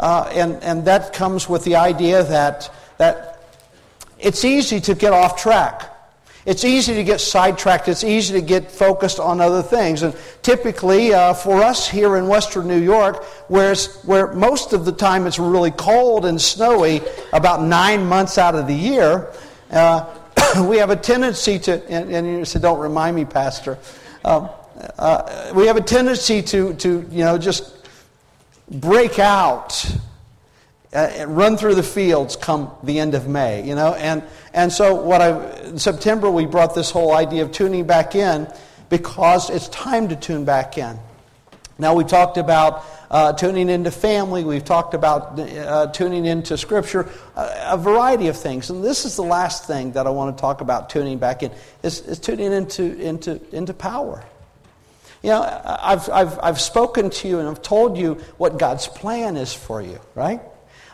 uh, and, and that comes with the idea that, that it's easy to get off track. It's easy to get sidetracked. It's easy to get focused on other things. And typically, uh, for us here in Western New York, whereas, where most of the time it's really cold and snowy, about nine months out of the year, uh, we have a tendency to, and, and, you said, don't remind me, Pastor. Um, uh, we have a tendency to, to, you know, just break out uh, run through the fields come the end of May, you know. And, and so what I, in September we brought this whole idea of tuning back in because it's time to tune back in. Now we talked about uh, tuning into family, we've talked about uh, tuning into Scripture, a, a, variety of things. And this is the last thing that I want to talk about tuning back in, is, is tuning into, into, into power. You know, I've, I've, I've spoken to you and I've told you what God's plan is for you, right?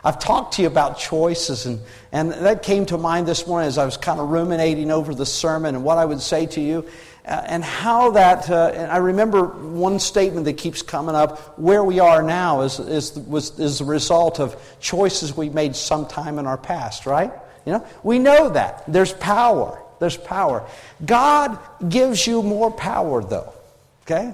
I've talked to you about choices, and, and that came to mind this morning as I was kind of ruminating over the sermon and what I would say to you, uh, and how that. Uh, and I remember one statement that keeps coming up where we are now is, is, was, is the result of choices we made sometime in our past, right? You know, we know that. There's power. There's power. God gives you more power, though, okay?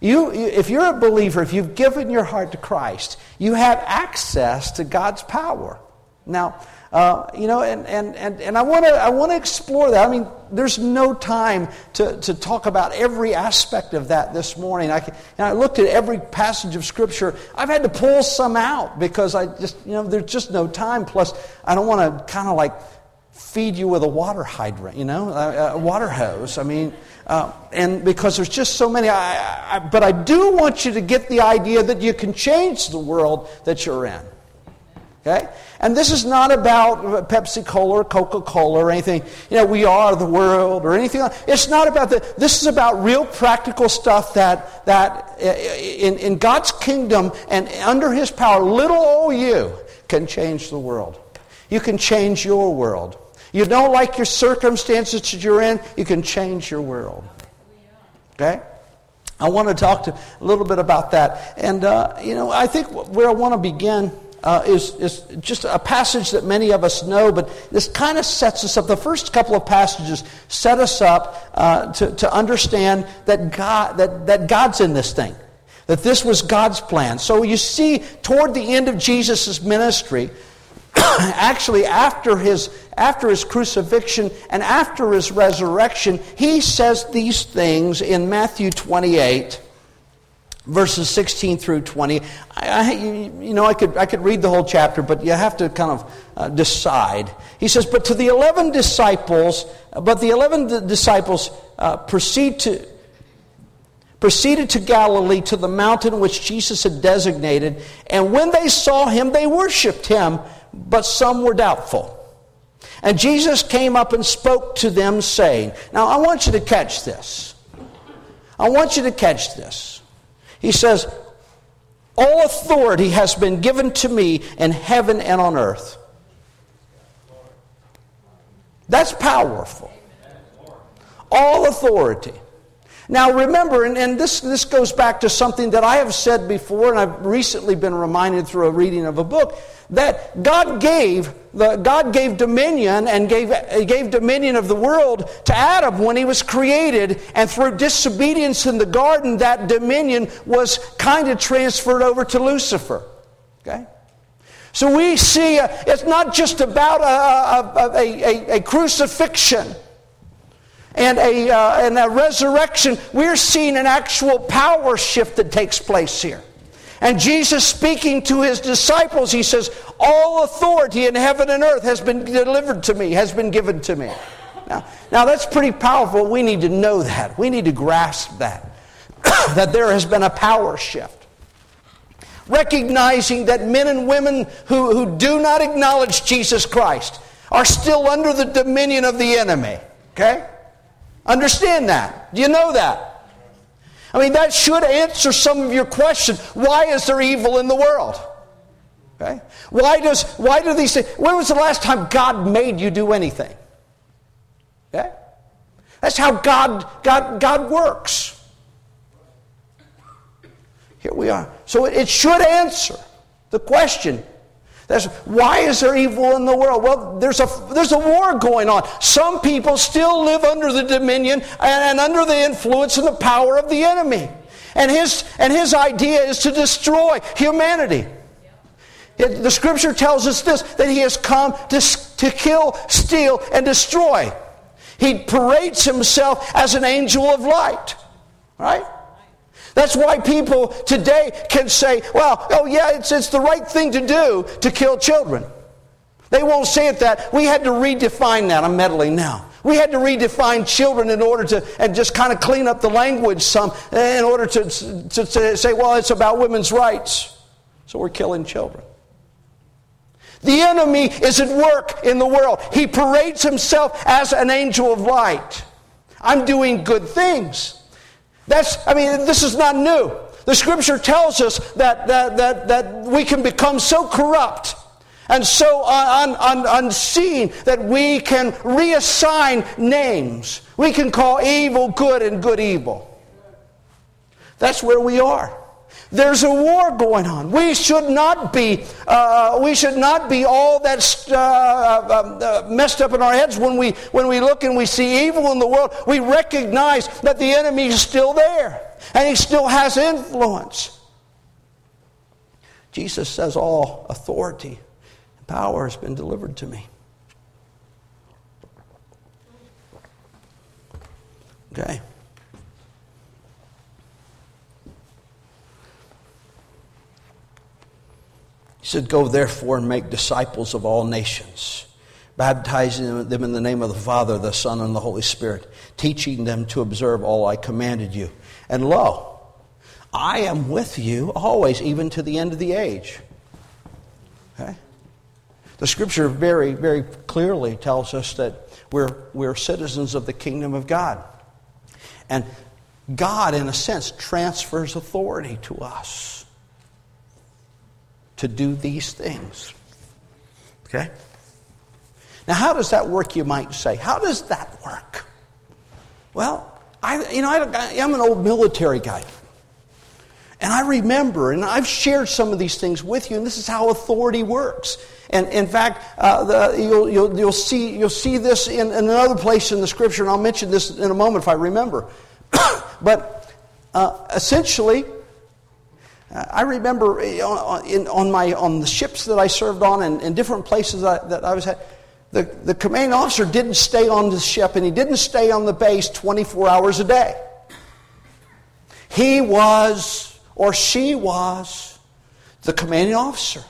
You, if you're a believer, if you've given your heart to Christ, you have access to God's power. Now, uh, you know, and, and, and, and I want to I wanna explore that. I mean, there's no time to, to talk about every aspect of that this morning. I, can, I looked at every passage of Scripture. I've had to pull some out because I just, you know, there's just no time. Plus, I don't want to kind of like feed you with a water hydrant, you know, a, a water hose. I mean, uh, and because there's just so many. I, I, but I do want you to get the idea that you can change the world that you're in. Okay? And this is not about Pepsi Cola or Coca Cola or anything, you know, we are the world or anything. Like it's not about that. This is about real practical stuff that, that uh, in, in God's kingdom and under His power, little old you can change the world. You can change your world. You don't like your circumstances that you're in, you can change your world. Okay? I want to talk to a little bit about that. And, uh, you know, I think where I want to begin uh, is, is just a passage that many of us know, but this kind of sets us up. The first couple of passages set us up uh, to, to understand that, God, that, that God's in this thing, that this was God's plan. So you see, toward the end of Jesus' ministry, actually after his after his crucifixion and after his resurrection he says these things in matthew 28 verses 16 through 20 I, you know I could, I could read the whole chapter but you have to kind of uh, decide. He says but to the 11 disciples but the 11 disciples uh, proceed to proceeded to Galilee to the mountain which Jesus had designated and when they saw him they worshiped him but some were doubtful. And Jesus came up and spoke to them, saying, Now I want you to catch this. I want you to catch this. He says, All authority has been given to me in heaven and on earth. That's powerful. All authority. Now remember, and, and, this, this goes back to something that I have said before, and I've recently been reminded through a reading of a book that God gave the, God gave dominion and gave, gave dominion of the world to Adam when he was created, and through disobedience in the garden, that dominion was kind of transferred over to Lucifer. Okay? So we see uh, it's not just about a, a, a, a crucifixion and a, uh, and a resurrection. We're seeing an actual power shift that takes place here. And Jesus speaking to his disciples, he says, All authority in heaven and earth has been delivered to me, has been given to me. Now, now that's pretty powerful. We need to know that. We need to grasp that. that there has been a power shift. Recognizing that men and women who, who do not acknowledge Jesus Christ are still under the dominion of the enemy. Okay? Understand that. Do you know that? I mean, that should answer some of your question. Why is there evil in the world? Okay? Why, does, why do these things? When was the last time God made you do anything? Okay? That's how God, God, God works. Here we are. So it, it should answer. The question. That's, why is there evil in the world? Well, there's a, there's a war going on. Some people still live under the dominion and, and under the influence and the power of the enemy. And his, and his idea is to destroy humanity. It, the scripture tells us this that he has come to, to kill, steal, and destroy. He parades himself as an angel of light. Right? That's why people today can say, well, oh yeah, it's, it's the right thing to do to kill children. They won't say it that. We had to redefine that. I'm meddling now. We had to redefine children in order to, and just kind of clean up the language some, in order to, to, to say, well, it's about women's rights. So we're killing children. The enemy is at work in the world. He parades himself as an angel of light. I'm doing good things. That's, I mean, this is not new. The scripture tells us that, that, that, that we can become so corrupt and so un, un, unseen that we can reassign names. We can call evil good and good evil. That's where we are. There's a war going on. We should not be, uh, we should not be all that uh, uh, uh, messed up in our heads when we, when we look and we see evil in the world. We recognize that the enemy is still there and he still has influence. Jesus says, All authority and power has been delivered to me. Okay. Said, Go therefore and make disciples of all nations, baptizing them in the name of the Father, the Son, and the Holy Spirit, teaching them to observe all I commanded you. And lo, I am with you always, even to the end of the age. Okay? The scripture very, very clearly tells us that we're, we're citizens of the kingdom of God. And God, in a sense, transfers authority to us to do these things. Okay? Now, how does that work, you might say? How does that work? Well, I, you know, I, am an old military guy. And I remember, and I've shared some of these things with you, and this is how authority works. And in fact, uh, the, you'll, you'll, you'll, see, you'll see this in, in, another place in the scripture, and I'll mention this in a moment if I remember. but uh, essentially, I remember uh, on, on, my, on the ships that I served on and, and different places I, that I was at, the, the commanding officer didn't stay on the ship and he didn't stay on the base 24 hours a day. He was, or she was, the commanding officer.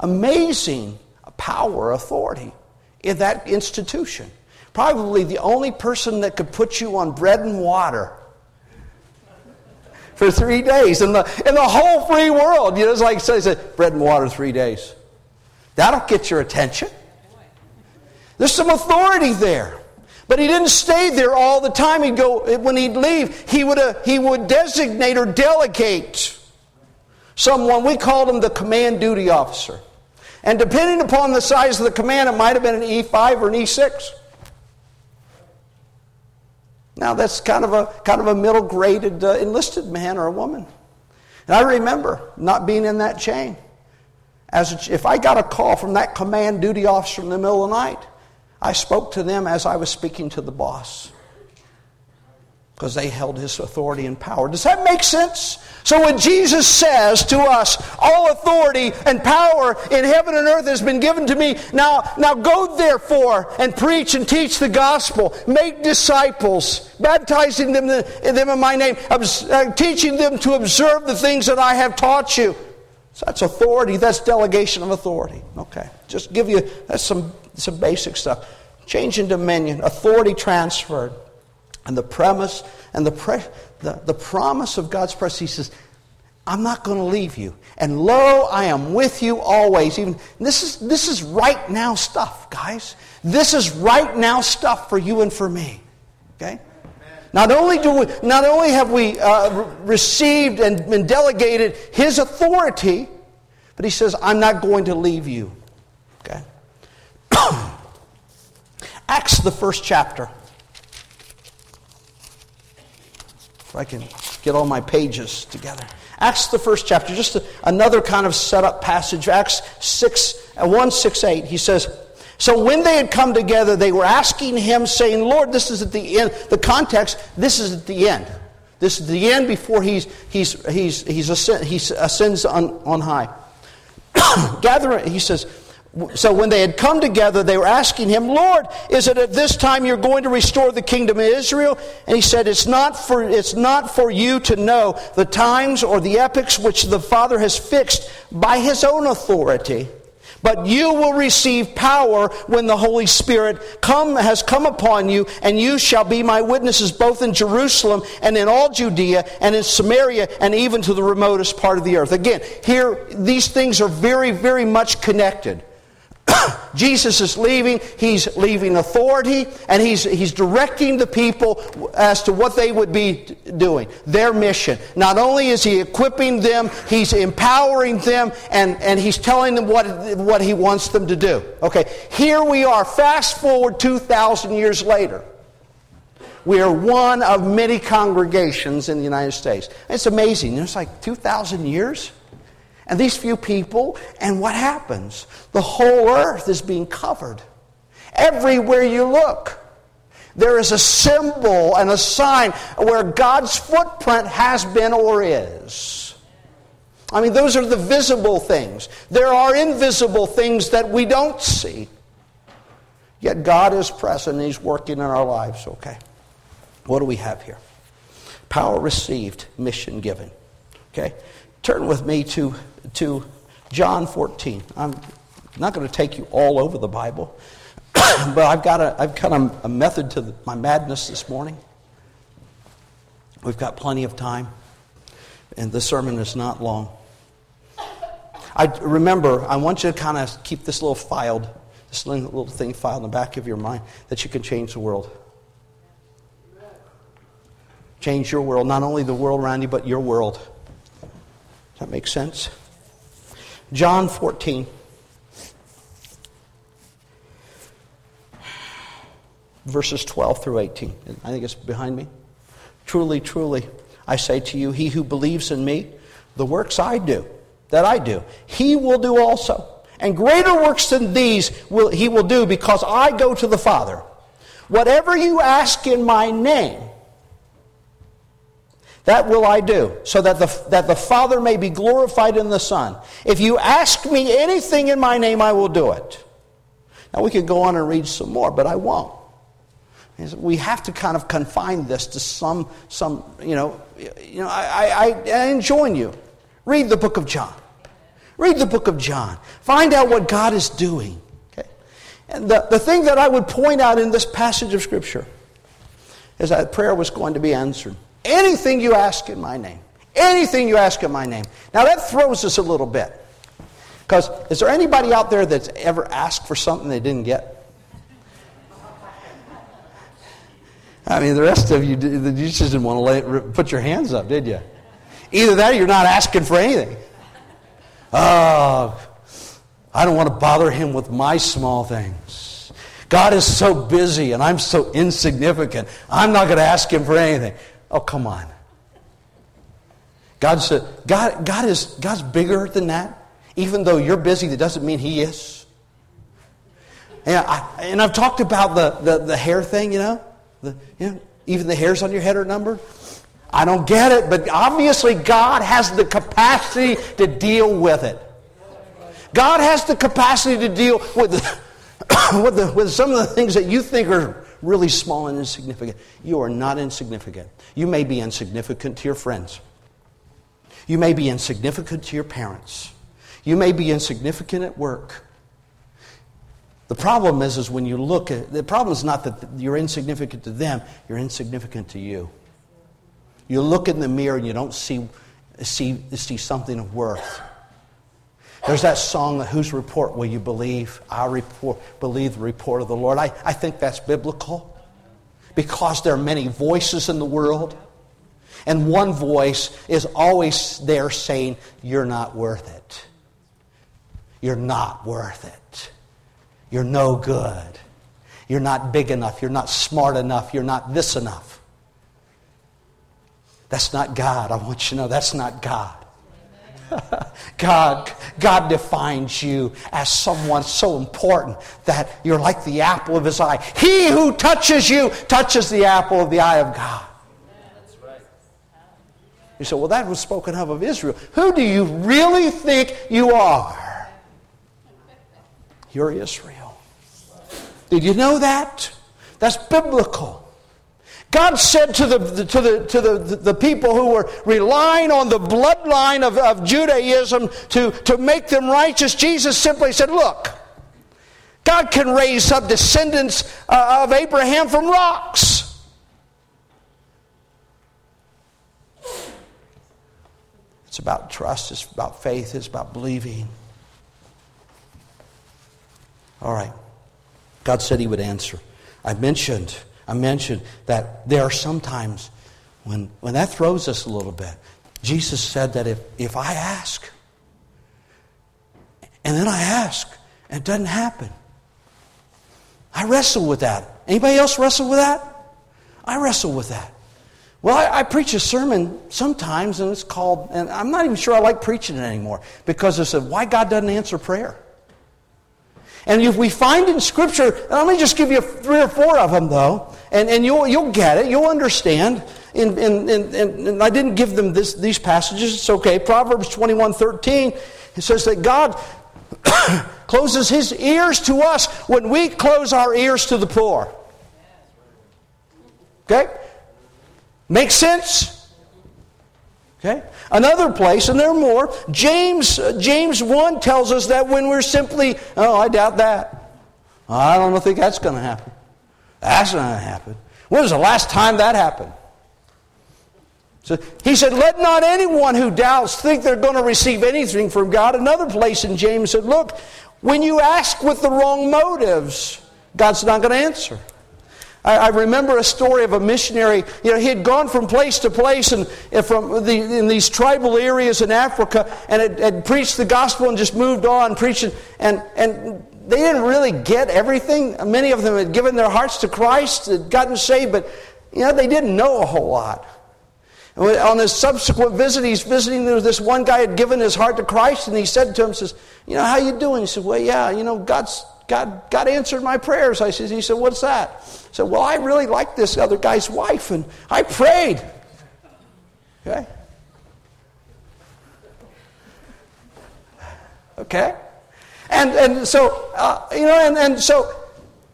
Amazing power, authority in that institution. Probably the only person that could put you on bread and water for three days in the, in the whole free world. You know, it's like say, bread and water three days. That'll get your attention. There's some authority there. But he didn't stay there all the time. He'd go, when he'd leave, he would, uh, he would designate or delegate someone. We called him the command duty officer. And depending upon the size of the command, it might have been an E5 or an E6. Now that's kind of a kind of a middle graded uh, enlisted man or a woman. And I remember not being in that chain. As a, if I got a call from that command duty officer in the middle of the night, I spoke to them as I was speaking to the boss because they held his authority and power. Does that make sense? So when Jesus says to us, all authority and power in heaven and earth has been given to me, now, now go therefore and preach and teach the gospel, make disciples, baptizing them, them in my name, uh, teaching them to observe the things that I have taught you. So that's authority, that's delegation of authority. Okay, just give you, that's some, some basic stuff. Change in dominion, authority transferred. And the premise and the, pre- the, the promise of God's presence, He says, I'm not going to leave you. And lo, I am with you always. Even this is this is right now stuff, guys. This is right now stuff for you and for me. Okay. Not only do we, not only have we uh, received and been delegated His authority, but He says, "I'm not going to leave you." Okay. Acts, the first chapter. If I can get all my pages together. Acts, the first chapter, just another kind of setup passage. Acts 6, uh, 1, 6, 8. He says, So when they had come together, they were asking him, saying, Lord, this is at the end. The context, this is at the end. This is the end before he's, he's, he's, he's ascend, he ascends on, on high. Gather, he says, so when they had come together, they were asking him, Lord, is it at this time you're going to restore the kingdom of Israel? And he said, It's not for, it's not for you to know the times or the epochs which the Father has fixed by his own authority. But you will receive power when the Holy Spirit come, has come upon you, and you shall be my witnesses both in Jerusalem and in all Judea and in Samaria and even to the remotest part of the earth. Again, here, these things are very, very much connected. Jesus is leaving, he's leaving authority, and he's, he's directing the people as to what they would be doing, their mission. Not only is he equipping them, he's empowering them, and, and he's telling them what, what he wants them to do. Okay, here we are, fast forward 2,000 years later. We are one of many congregations in the United States. It's amazing. It's like 2,000 years? And these few people, and what happens? The whole earth is being covered. Everywhere you look, there is a symbol and a sign where God's footprint has been or is. I mean, those are the visible things. There are invisible things that we don't see. Yet God is present He's working in our lives, okay? What do we have here? Power received, mission given. Okay? Turn with me to to John 14. I'm not going to take you all over the Bible, but I've got a, I've got a, a method to the, my madness this morning. We've got plenty of time, and the sermon is not long. I remember, I want you to kind of keep this little filed, this little thing filed in the back of your mind that you can change the world. Change your world, not only the world around you, but your world. Does that make sense? John 14. Verses 12 through 18. I think it's behind me. Truly, truly, I say to you, he who believes in me, the works I do, that I do, he will do also. And greater works than these will, he will do because I go to the Father. Whatever you ask in my name, that will I do, so that the, that the Father may be glorified in the Son. If you ask me anything in my name, I will do it. Now, we could go on and read some more, but I won't. We have to kind of confine this to some, some you know, you know I, I, I enjoin you. Read the book of John. Read the book of John. Find out what God is doing. Okay? And the, the thing that I would point out in this passage of Scripture is that prayer was going to be answered. Anything you ask in my name. Anything you ask in my name. Now that throws us a little bit. Because is there anybody out there that's ever asked for something they didn't get? I mean, the rest of you, you just didn't want to lay, put your hands up, did you? Either that or you're not asking for anything. Oh, I don't want to bother him with my small things. God is so busy and I'm so insignificant. I'm not going to ask him for anything. Oh, come on. God said, God, God is, God's bigger than that. Even though you're busy, that doesn't mean He is. And, I, and I've talked about the, the, the hair thing, you know? The, you know? Even the hairs on your head are numbered. I don't get it, but obviously God has the capacity to deal with it. God has the capacity to deal with, with, the, with some of the things that you think are really small and insignificant. You are not insignificant. You may be insignificant to your friends. You may be insignificant to your parents. You may be insignificant at work. The problem is, is when you look at the problem is not that you're insignificant to them, you're insignificant to you. You look in the mirror and you don't see, see, see something of worth. There's that song, Whose Report Will You Believe? I report, believe the report of the Lord. I, I think that's biblical because there are many voices in the world. And one voice is always there saying, You're not worth it. You're not worth it. You're no good. You're not big enough. You're not smart enough. You're not this enough. That's not God. I want you to know that's not God. God, God defines you as someone so important that you're like the apple of his eye. He who touches you touches the apple of the eye of God. You say, well, that was spoken of of Israel. Who do you really think you are? You're Israel. Did you know that? That's biblical. God said to the, to the, to the, the people who were relying on the bloodline of, of Judaism to, to make them righteous, Jesus simply said, Look, God can raise up descendants uh, of Abraham from rocks. It's about trust, it's about faith, it's about believing. All right. God said He would answer. I mentioned I mentioned that there are sometimes when, when that throws us a little bit. Jesus said that if, if I ask, and then I ask, and it doesn't happen, I wrestle with that. Anybody else wrestle with that? I wrestle with that. Well, I, I, preach a sermon sometimes, and it's called, and I'm not even sure I like preaching it anymore because it's a why God doesn't answer prayer. And if we find in Scripture, let me just give you three or four of them, though, and, and you'll, you'll get it, you'll understand. And, and, and, and I didn't give them this, these passages, it's okay. Proverbs 21 13, it says that God closes his ears to us when we close our ears to the poor. Okay? Makes sense? Okay? Another place, and there are more, James, uh, James 1 tells us that when we're simply, oh, I doubt that. I don't think that's going to happen. That's not going to happen. When was the last time that happened? So he said, Let not anyone who doubts think they're going to receive anything from God. Another place in James said, Look, when you ask with the wrong motives, God's not going to answer. I, I, remember a story of a missionary. You know, he had gone from place to place and, and from the, in these tribal areas in Africa and had, had, preached the gospel and just moved on preaching. And, and they didn't really get everything. Many of them had given their hearts to Christ, had gotten saved, but you know, they didn't know a whole lot. And on his subsequent visit, he's visiting this one guy had given his heart to Christ, and he said to him, says, you know, how you doing? He said, well, yeah, you know, God's God, God answered my prayers. I said, he said, what's that? I said, well, I really like this other guy's wife, and I prayed. Okay? Okay? And, and so, uh, you know, and, and so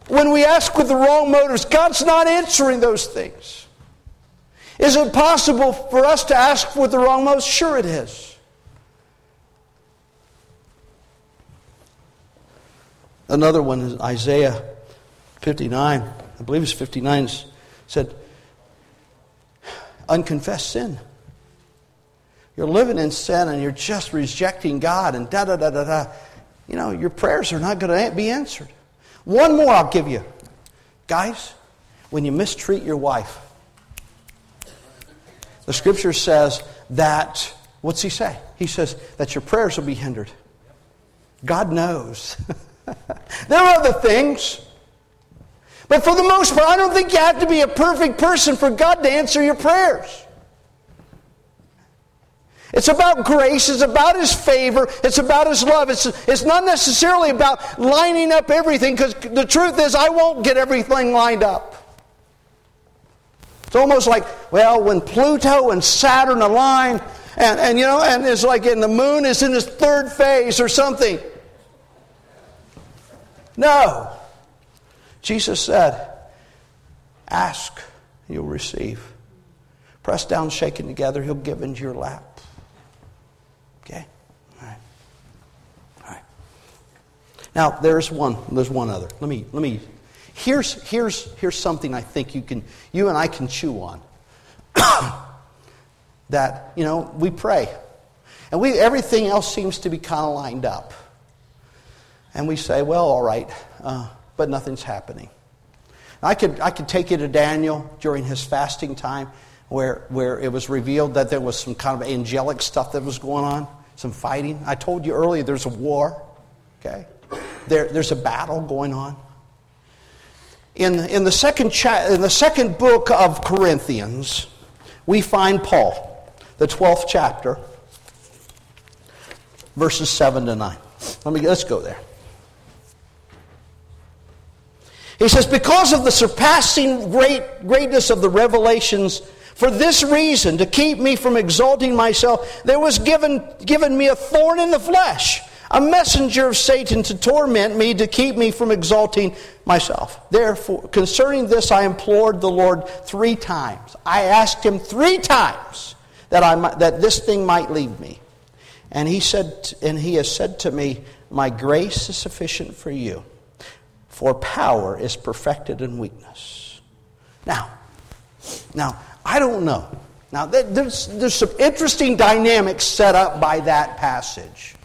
when we ask with the wrong motives, God's not answering those things. Is it possible for us to ask with the wrong motives? Sure, it is. Another one is Isaiah 59, I believe it's 59, said, unconfessed sin. You're living in sin and you're just rejecting God and da da da da da. You know, your prayers are not going to be answered. One more I'll give you. Guys, when you mistreat your wife, the scripture says that, what's he say? He says that your prayers will be hindered. God knows. there are other things. But for the most part, I don't think you have to be a perfect person for God to answer your prayers. It's about grace. It's about His favor. It's about His love. It's, it's not necessarily about lining up everything because the truth is, I won't get everything lined up. It's almost like, well, when Pluto and Saturn align, and, and you know, and it's like, and the moon is in its third phase or something. No. Jesus said, Ask, you'll receive. Press down, shaken together, he'll give into your lap. Okay? All right. All right. Now, there's one, there's one other. Let me, let me, here's, here's, here's something I think you can, you and I can chew on. that, you know, we pray. And we, everything else seems to be kind of lined up. And we say, well, all right, uh, but nothing's happening. I could, I could take you to Daniel during his fasting time where, where it was revealed that there was some kind of angelic stuff that was going on, some fighting. I told you earlier there's a war, okay? There, there's a battle going on. In, in, the second cha- in the second book of Corinthians, we find Paul, the 12th chapter. verses 7 to 9. Let me, let's go there. He says, Because of the surpassing great, greatness of the revelations, for this reason, to keep me from exalting myself, there was given, given me a thorn in the flesh, a messenger of Satan to torment me, to keep me from exalting myself. Therefore, concerning this, I implored the Lord three times. I asked him three times that, I might, that this thing might leave me. And he said, and he has said to me, My grace is sufficient for you for power is perfected in weakness. Now, now, I don't know. Now, there's, there's some interesting dynamics set up by that passage.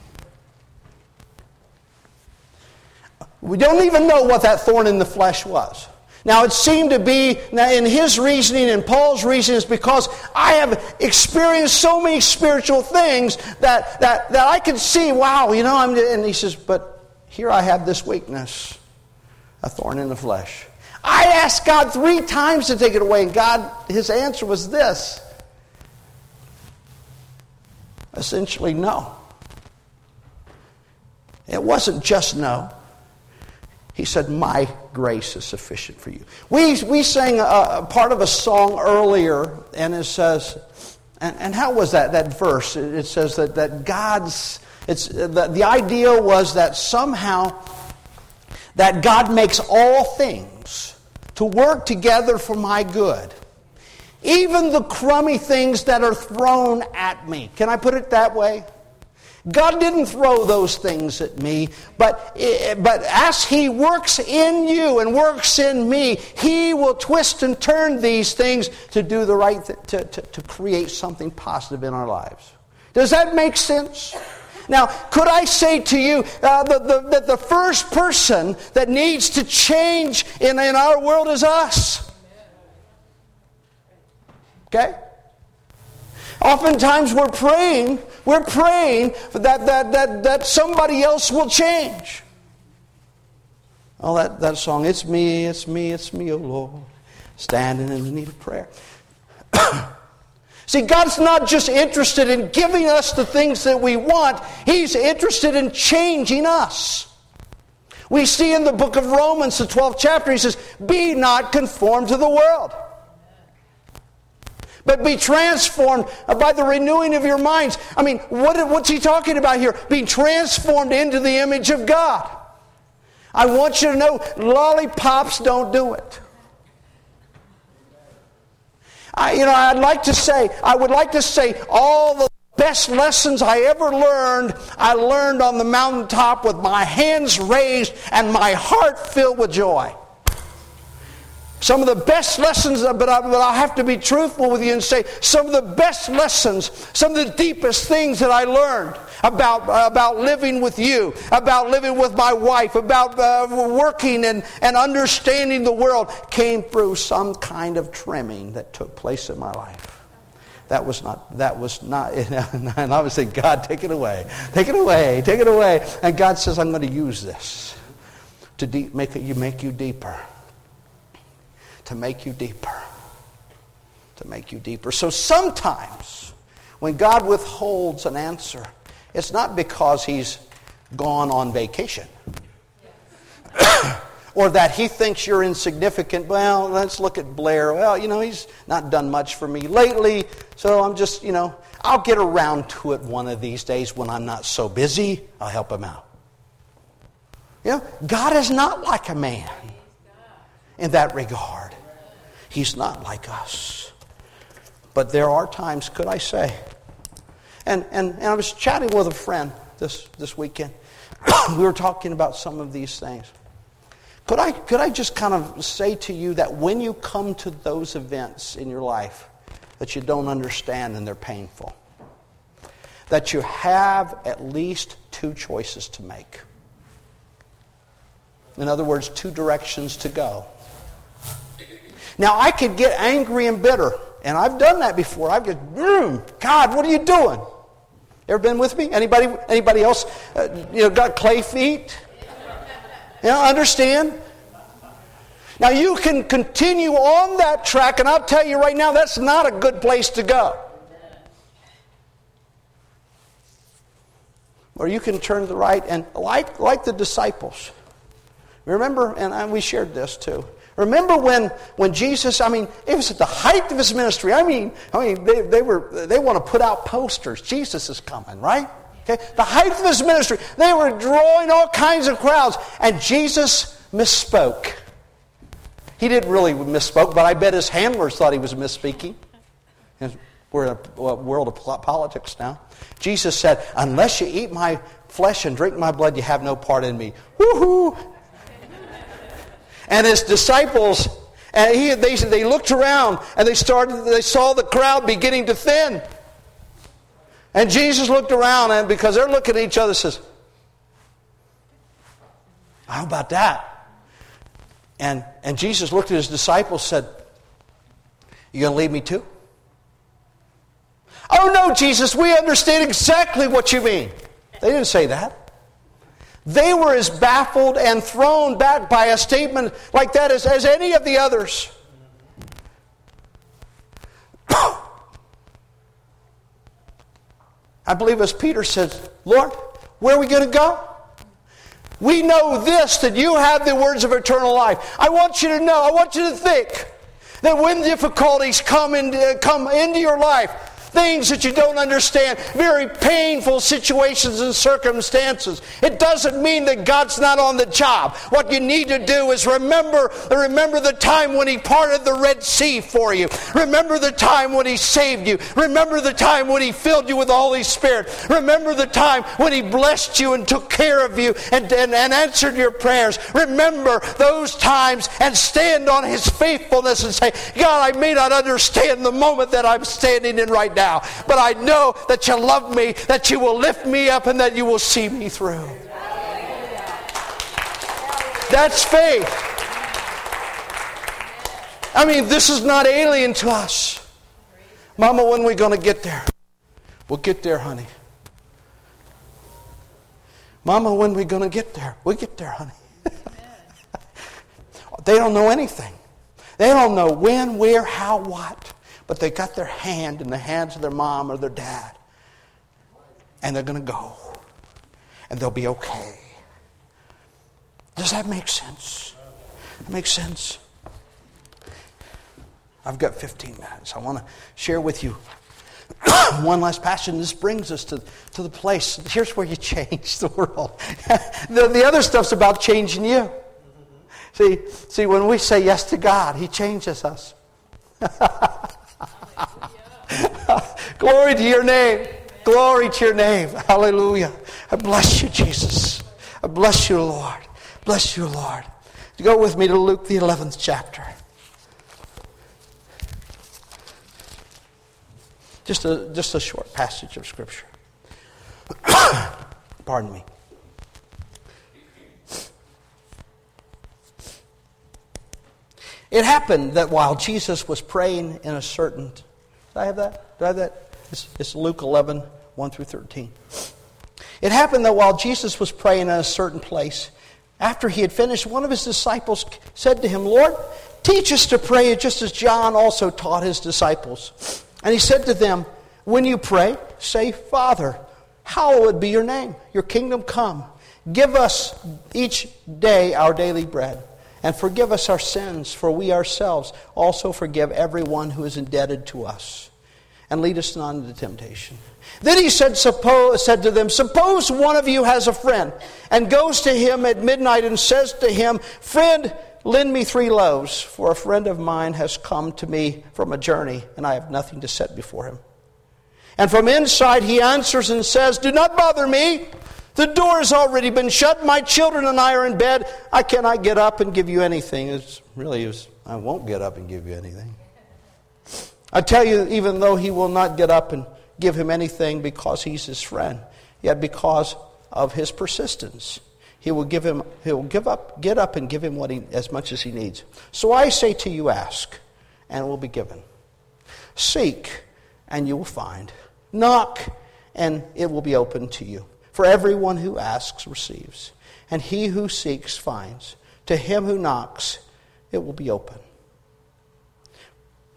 We don't even know what that thorn in the flesh was. Now, it seemed to be, now in his reasoning and Paul's reasoning, is because I have experienced so many spiritual things that, that, that I can see, wow, you know, I'm, and he says, but here I have this weakness a thorn in the flesh. I asked God three times to take it away, and God, his answer was this essentially, no. It wasn't just no. He said, My grace is sufficient for you. We, we sang a, part of a song earlier, and it says, and, and how was that, that verse? It, it says that, that God's, it's, the, the idea was that somehow that God makes all things to work together for my good. Even the crummy things that are thrown at me. Can I put it that way? God didn't throw those things at me, but, eh, but as He works in you and works in me, He will twist and turn these things to do the right to, to, to create something positive in our lives. Does that make sense? Now, could I say to you uh, that the, the, the first person that needs to change in, in our world is us? Okay? Oftentimes we're praying, we're praying that, that, that, that somebody else will change. Oh, that, that song, It's Me, It's Me, It's Me, oh Lord, standing in the need of prayer. See, God's not just interested in giving us the things that we want, He's interested in changing us. We see in the book of Romans, the 12th chapter, He says, Be not conformed to the world, but be transformed by the renewing of your minds. I mean, what, what's He talking about here? Being transformed into the image of God. I want you to know lollipops don't do it. I, you know, I'd like to say, I would like to say all the best lessons I ever learned, I learned on the mountaintop with my hands raised and my heart filled with joy. Some of the best lessons, but, I'll have to be truthful with you and say some of the best lessons, some of the deepest things that I learned about, about living with you, about living with my wife, about uh, working and, and understanding the world came through some kind of trimming that took place in my life. That was not, that was not, and I was saying, God, take it away. Take it away. Take it away. And God says, I'm going to use this to deep, make, it, you, make you deeper to make you deeper. To make you deeper. So sometimes when God withholds an answer, it's not because he's gone on vacation. or that he thinks you're insignificant. Well, let's look at Blair. Well, you know, he's not done much for me lately, so I'm just, you know, I'll get around to it one of these days when I'm not so busy. I'll help him out. You know, God is not like a man in that regard. He's not like us. But there are times, could I say, and, and, and I was chatting with a friend this, this weekend. we were talking about some of these things. Could I, could I just kind of say to you that when you come to those events in your life that you don't understand and they're painful, that you have at least two choices to make? In other words, two directions to go. Now, I could get angry and bitter, and I've done that before. I've just, mm, God, what are you doing? Ever been with me? Anybody, anybody else, uh, you know, got clay feet? You know, understand? Now, you can continue on that track, and I'll tell you right now, that's not a good place to go. or you can turn to the right and like, like the disciples. Remember, and we shared this too. Remember when, when Jesus, I mean, it was at the height of his ministry. I mean, I mean, they, they were they want to put out posters. Jesus is coming, right? Okay? The height of his ministry. They were drawing all kinds of crowds. And Jesus misspoke. He didn't really misspoke, but I bet his handlers thought he was misspeaking. We're in a world of politics now. Jesus said, Unless you eat my flesh and drink my blood, you have no part in me. Woohoo! And his disciples, and he, they, they looked around and they started, they saw the crowd beginning to thin. And Jesus looked around and because they're looking at each other, says, How about that? And, and Jesus looked at his disciples said, You gonna leave me too? Oh no, Jesus, we understand exactly what you mean. They didn't say that. They were as baffled and thrown back by a statement like that as, as any of the others. I believe as Peter says, Lord, where are we going to go? We know this, that you have the words of eternal life. I want you to know, I want you to think that when difficulties come, in, uh, come into your life, things that you don't understand, very painful situations and circumstances. It doesn't mean that God's not on the job. What you need to do is remember, remember the time when He parted the Red Sea for you. Remember the time when He saved you. Remember the time when He filled you with the Holy Spirit. Remember the time when He blessed you and took care of you and, and, and answered your prayers. Remember those times and stand on His faithfulness and say, God, I may not understand the moment that I'm standing in right now now. But I know that you love me, that you will lift me up, and that you will see me through. That's faith. I mean, this is not alien to us. Mama, when are we going to get there? We'll get there, honey. Mama, when are we going to get there? We'll get there, honey. they don't know anything. They don't know when, where, how, what but they got their hand in the hands of their mom or their dad. And they're going to go. And they'll be okay. Does that make sense? That makes sense. I've got 15 minutes. I want to share with you one last passion. This brings us to, to the place. Here's where you change the world. the, the other stuff's about changing you. See, see, when we say yes to God, He changes us. Glory to your name. Glory to your name. Hallelujah. I bless you, Jesus. I bless you, Lord. Bless you, Lord. Go with me to Luke, the 11th chapter. Just a, just a short passage of Scripture. Pardon me. It happened that while Jesus was praying in a certain I have that? Do I have that? It's, it's Luke 11, 1 through 13. It happened that while Jesus was praying in a certain place, after he had finished, one of his disciples said to him, Lord, teach us to pray just as John also taught his disciples. And he said to them, When you pray, say, Father, hallowed be your name, your kingdom come. Give us each day our daily bread. And forgive us our sins, for we ourselves also forgive everyone who is indebted to us. And lead us not into temptation. Then he said, suppose, said to them, Suppose one of you has a friend, and goes to him at midnight and says to him, Friend, lend me three loaves, for a friend of mine has come to me from a journey, and I have nothing to set before him. And from inside he answers and says, Do not bother me. The door has already been shut. My children and I are in bed. I cannot get up and give you anything. It's really, it's, I won't get up and give you anything. I tell you, even though he will not get up and give him anything because he's his friend, yet because of his persistence, he will give him, he will give up, get up and give him what he, as much as he needs. So I say to you, ask, and it will be given. Seek, and you will find. Knock, and it will be open to you. For everyone who asks receives, and he who seeks finds. To him who knocks, it will be open.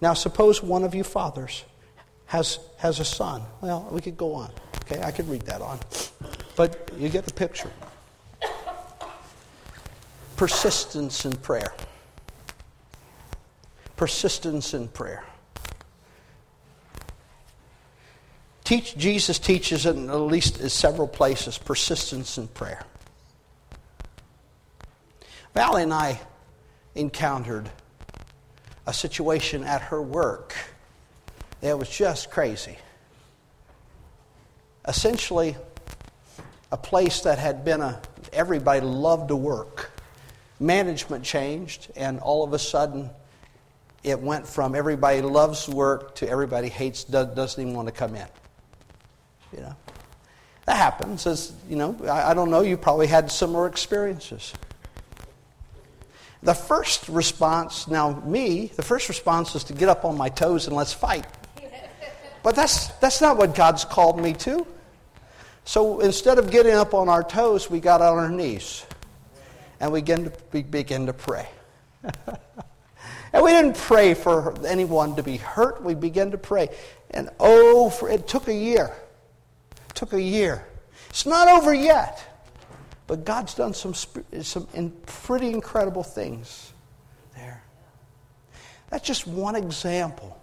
Now, suppose one of you fathers has, has a son. Well, we could go on. Okay, I could read that on. But you get the picture. Persistence in prayer. Persistence in prayer. Teach, Jesus teaches in at least in several places persistence in prayer. Valley and I encountered a situation at her work that was just crazy. Essentially, a place that had been a everybody loved to work. Management changed, and all of a sudden, it went from everybody loves work to everybody hates doesn't even want to come in. You know, that happens. As you know, I, I don't know. You probably had similar experiences. The first response, now me, the first response is to get up on my toes and let's fight. But that's, that's not what God's called me to. So instead of getting up on our toes, we got on our knees and we began to, we began to pray. and we didn't pray for anyone to be hurt. We began to pray. And oh, for, it took a year. It took a year. It's not over yet. But God's done some, some pretty incredible things there. That's just one example.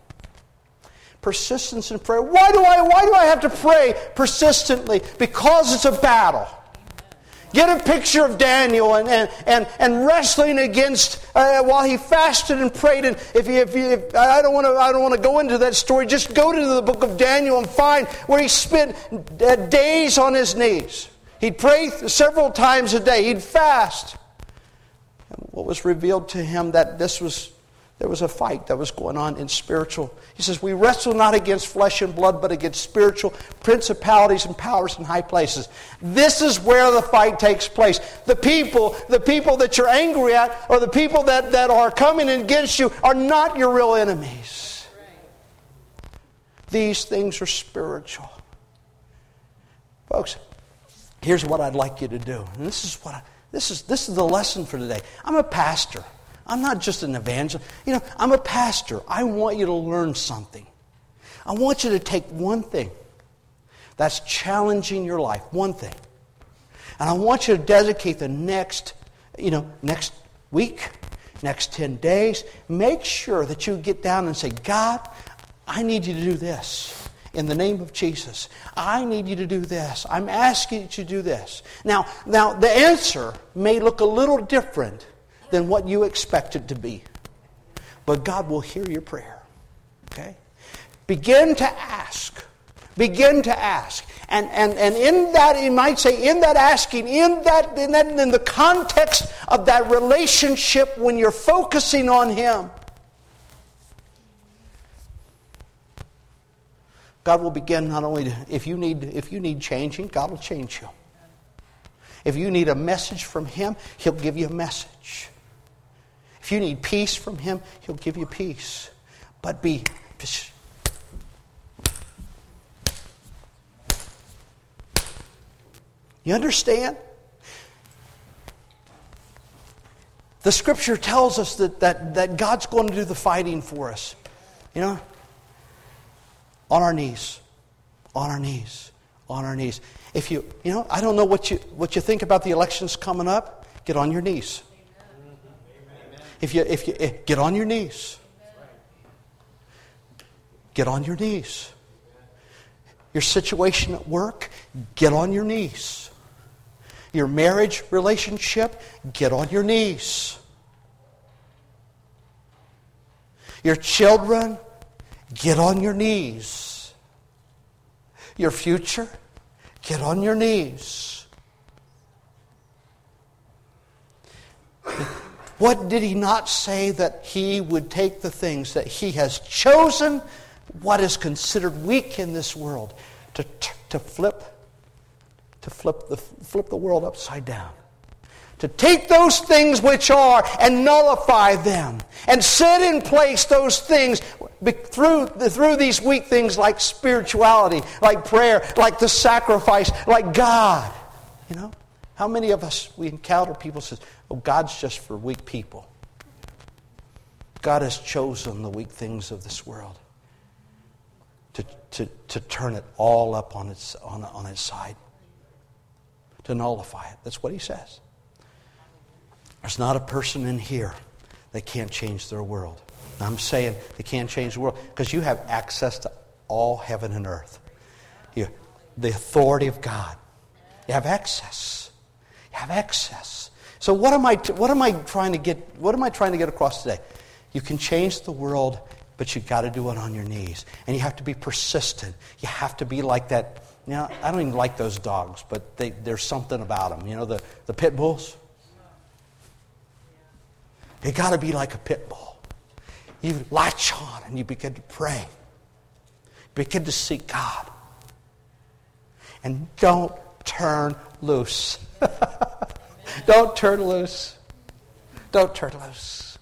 Persistence in prayer. Why do I, why do I have to pray persistently? Because it's a battle. Get a picture of Daniel and, and, and, and wrestling against uh, while he fasted and prayed. And if, you, if, you, if I don't want to, I don't want to go into that story. Just go to the book of Daniel and find where he spent uh, days on his knees. He'd pray several times a day. He'd fast. And what was revealed to him that this was there was a fight that was going on in spiritual. He says, We wrestle not against flesh and blood, but against spiritual principalities and powers in high places. This is where the fight takes place. The people, the people that you're angry at, or the people that, that are coming against you, are not your real enemies. These things are spiritual. Folks, here's what I'd like you to do. And this is what I, this is this is the lesson for today. I'm a pastor. I'm not just an evangelist. You know, I'm a pastor. I want you to learn something. I want you to take one thing that's challenging your life, one thing. And I want you to dedicate the next, you know, next week, next 10 days, make sure that you get down and say, God, I need you to do this in the name of Jesus. I need you to do this. I'm asking you to do this. Now, now the answer may look a little different than what you expect it to be. But God will hear your prayer. Okay? Begin to ask. Begin to ask. And, and, and in that, you might say, in that asking, in that, in that, in the context of that relationship when you're focusing on Him, God will begin not only to, if you need if you need changing, God will change you. If you need a message from Him, He'll give you a message. If you need peace from Him, He'll give you peace. But be You understand? The scripture tells us that, that, that God's going to do the fighting for us. You know, on our knees, on our knees, on our knees. If you, you know, I don't know what you, what you think about the elections coming up, get on your knees. If you, if you, if, eh, get on your knees. Get on your knees. Your situation at work, get on your knees. Your marriage relationship, get on your knees. Your children, Get on your knees. Your future, get on your knees. What did he not say that he would take the things that he has chosen, what is considered weak in this world, to, to flip, to flip the, flip the world upside down? To take those things which are and nullify them and set in place those things through, through these weak things like spirituality, like prayer, like the sacrifice, like God. You know? How many of us we encounter people says, "Oh, God's just for weak people." God has chosen the weak things of this world to, to, to turn it all up on its, on, on its side. to nullify it. That's what he says. There's not a person in here that can't change their world. I'm saying they can't change the world because you have access to all heaven and earth. You, the authority of God. You have access. You have access. So what am I what am I trying to get what am I trying to get across today? You can change the world, but you got to do it on your knees. And you have to be persistent. You have to be like that. You know, I don't even like those dogs, but they, there's something about them. You know, the, the pit bulls? You got to be like a pit bull. You latch on and you begin to pray. Begin to seek God. And don't turn loose. don't turn loose. Don't turn loose.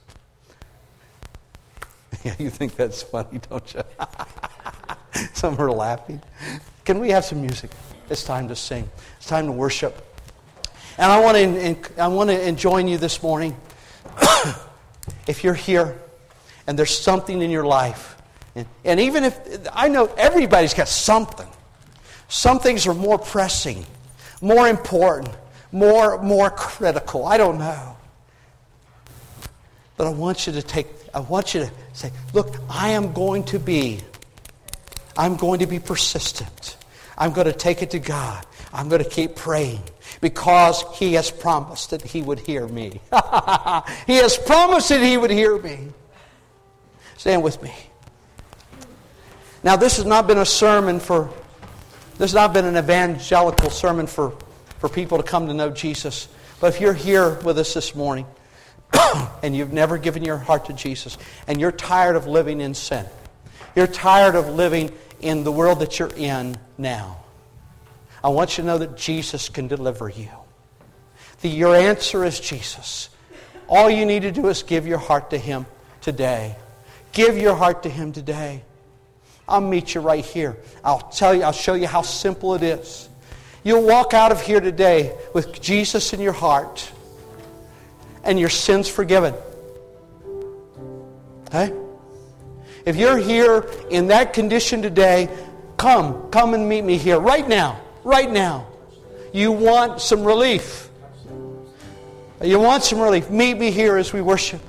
Yeah, you think that's funny, don't you? some are laughing. Can we have some music? It's time to sing. It's time to worship. And I want to, I want to join you this morning. if you're here and there's something in your life, and, and even if I know everybody's got something, some things are more pressing, more important, more, more critical. I don't know. But I want you to take, I want you to say, look, I am going to be, I'm going to be persistent. I'm going to take it to God. I'm going to keep praying because He has promised that He would hear me. he has promised that He would hear me. Stand with me. Now, this has not been a sermon for, this has not been an evangelical sermon for, for people to come to know Jesus. But if you're here with us this morning and you've never given your heart to Jesus and you're tired of living in sin, you're tired of living in the world that you're in now, I want you to know that Jesus can deliver you. The, your answer is Jesus. All you need to do is give your heart to Him today. Give your heart to Him today. I'll meet you right here. I'll tell you, I'll show you how simple it is. You'll walk out of here today with Jesus in your heart and your sins forgiven. Okay? If you're here in that condition today, come. Come and meet me here right now. Right now. You want some relief. You want some relief. Meet me here as we worship.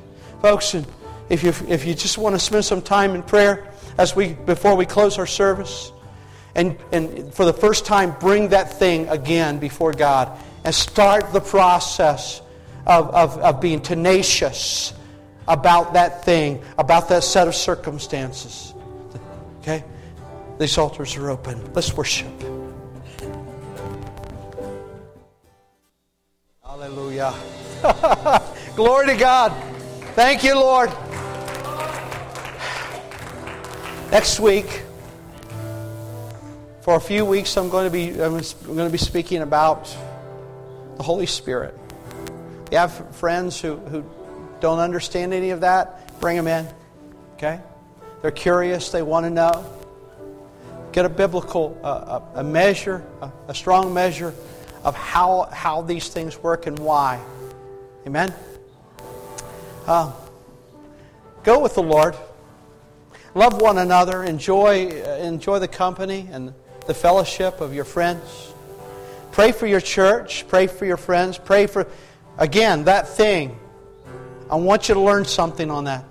Folks, and if you, if you just want to spend some time in prayer as we, before we close our service, and, and for the first time, bring that thing again before God and start the process of, of, of being tenacious about that thing, about that set of circumstances. Okay? These altars are open. Let's worship. Hallelujah. Glory to God. Thank you, Lord. Next week, for a few weeks, I'm going to be, I'm going to be speaking about the Holy Spirit. You have friends who, who don't understand any of that, bring them in. Okay? They're curious, they want to know. Get a biblical uh, a, measure, a strong measure of how, how these things work and why. Amen? Uh, go with the Lord. Love one another. Enjoy, uh, enjoy the company and the fellowship of your friends. Pray for your church. Pray for your friends. Pray for, again, that thing. I want you to learn something on that.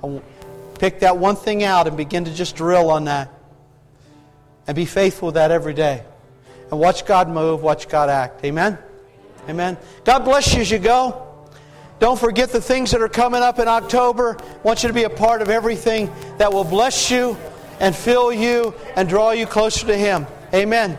Pick that one thing out and begin to just drill on that. And be faithful with that every day. And watch God move, watch God act. Amen? Amen. God bless you as you go. Don't forget the things that are coming up in October. I want you to be a part of everything that will bless you and fill you and draw you closer to Him. Amen.